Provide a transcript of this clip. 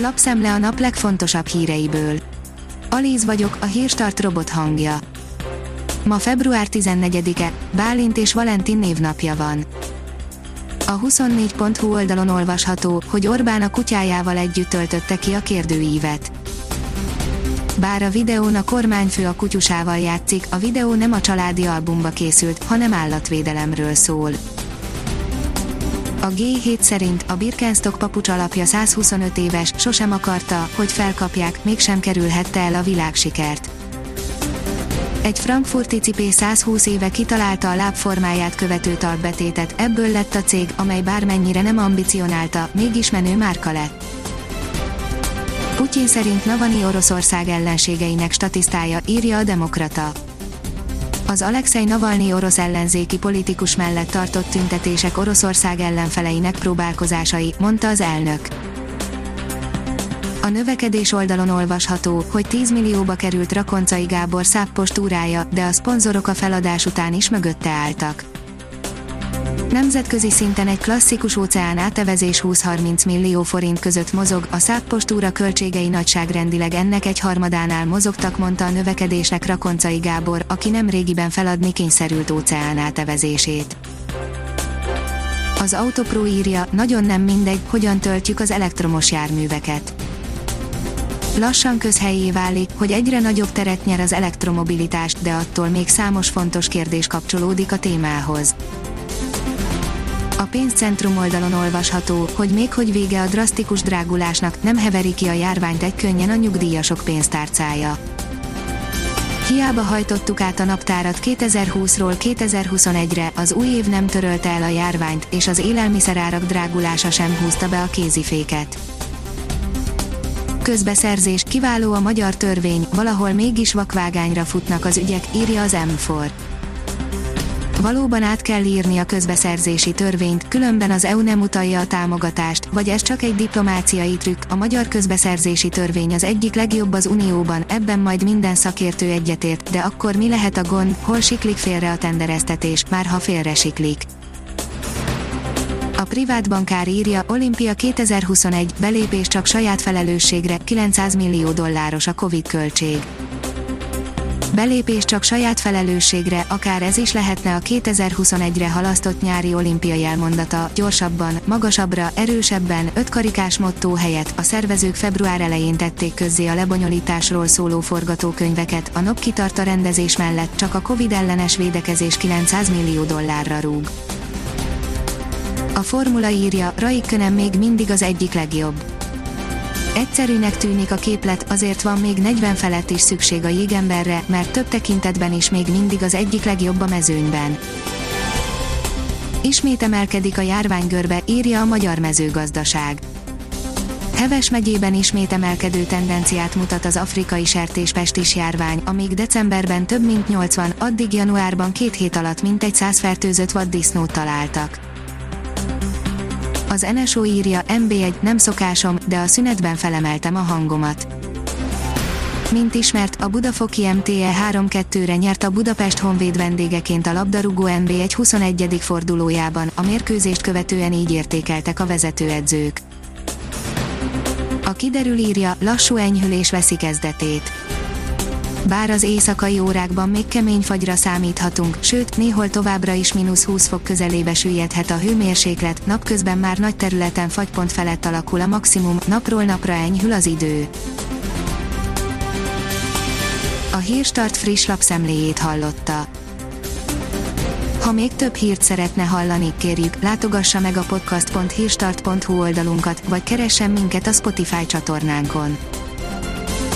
Lapszemle a nap legfontosabb híreiből. Alíz vagyok, a hírstart robot hangja. Ma február 14-e, Bálint és Valentin névnapja van. A 24.hu oldalon olvasható, hogy Orbán a kutyájával együtt töltötte ki a kérdőívet. Bár a videón a kormányfő a kutyusával játszik, a videó nem a családi albumba készült, hanem állatvédelemről szól. A G7 szerint a Birkenstock papucs alapja 125 éves, sosem akarta, hogy felkapják, mégsem kerülhette el a világsikert. Egy frankfurti cipé 120 éve kitalálta a lábformáját követő talpbetétet, ebből lett a cég, amely bármennyire nem ambicionálta, mégis menő márka lett. Putyin szerint Navani Oroszország ellenségeinek statisztája, írja a Demokrata. Az Alexei Navalnyi orosz ellenzéki politikus mellett tartott tüntetések Oroszország ellenfeleinek próbálkozásai, mondta az elnök. A növekedés oldalon olvasható, hogy 10 millióba került Rakoncai Gábor száppostúrája, de a szponzorok a feladás után is mögötte álltak. Nemzetközi szinten egy klasszikus óceán átevezés 20-30 millió forint között mozog, a száppostúra költségei nagyságrendileg ennek egy harmadánál mozogtak, mondta a növekedésnek Rakoncai Gábor, aki nem régiben feladni kényszerült óceán átevezését. Az Autopro írja, nagyon nem mindegy, hogyan töltjük az elektromos járműveket. Lassan közhelyé válik, hogy egyre nagyobb teret nyer az elektromobilitás, de attól még számos fontos kérdés kapcsolódik a témához. A pénzcentrum oldalon olvasható, hogy még hogy vége a drasztikus drágulásnak, nem heveri ki a járványt egy könnyen a nyugdíjasok pénztárcája. Hiába hajtottuk át a naptárat 2020-ról 2021-re, az új év nem törölte el a járványt, és az élelmiszerárak drágulása sem húzta be a kéziféket. Közbeszerzés, kiváló a magyar törvény, valahol mégis vakvágányra futnak az ügyek, írja az M4. Valóban át kell írni a közbeszerzési törvényt, különben az EU nem utalja a támogatást, vagy ez csak egy diplomáciai trükk, a magyar közbeszerzési törvény az egyik legjobb az Unióban, ebben majd minden szakértő egyetért, de akkor mi lehet a gond, hol siklik félre a tendereztetés, már ha félre siklik. A privát bankár írja, Olimpia 2021, belépés csak saját felelősségre, 900 millió dolláros a Covid költség belépés csak saját felelősségre, akár ez is lehetne a 2021-re halasztott nyári olimpiai elmondata, gyorsabban, magasabbra, erősebben, ötkarikás motto helyett a szervezők február elején tették közzé a lebonyolításról szóló forgatókönyveket, a NOP kitart a rendezés mellett csak a Covid ellenes védekezés 900 millió dollárra rúg. A formula írja, Raikkonen még mindig az egyik legjobb Egyszerűnek tűnik a képlet, azért van még 40 felett is szükség a jégemberre, mert több tekintetben is még mindig az egyik legjobb a mezőnyben. Ismét emelkedik a járványgörbe, írja a Magyar Mezőgazdaság. Heves megyében ismét emelkedő tendenciát mutat az afrikai sertéspestis járvány, amíg decemberben több mint 80, addig januárban két hét alatt mintegy 100 fertőzött vaddisznót találtak. Az NSO írja, MB1, nem szokásom, de a szünetben felemeltem a hangomat. Mint ismert, a Budafoki MTE 3-2-re nyert a Budapest Honvéd vendégeként a labdarúgó NB1 21. fordulójában, a mérkőzést követően így értékeltek a vezetőedzők. A kiderül írja, lassú enyhülés veszi kezdetét bár az éjszakai órákban még kemény fagyra számíthatunk, sőt, néhol továbbra is mínusz 20 fok közelébe süllyedhet a hőmérséklet, napközben már nagy területen fagypont felett alakul a maximum, napról napra enyhül az idő. A Hírstart friss lapszemléjét hallotta. Ha még több hírt szeretne hallani, kérjük, látogassa meg a podcast.hírstart.hu oldalunkat, vagy keressen minket a Spotify csatornánkon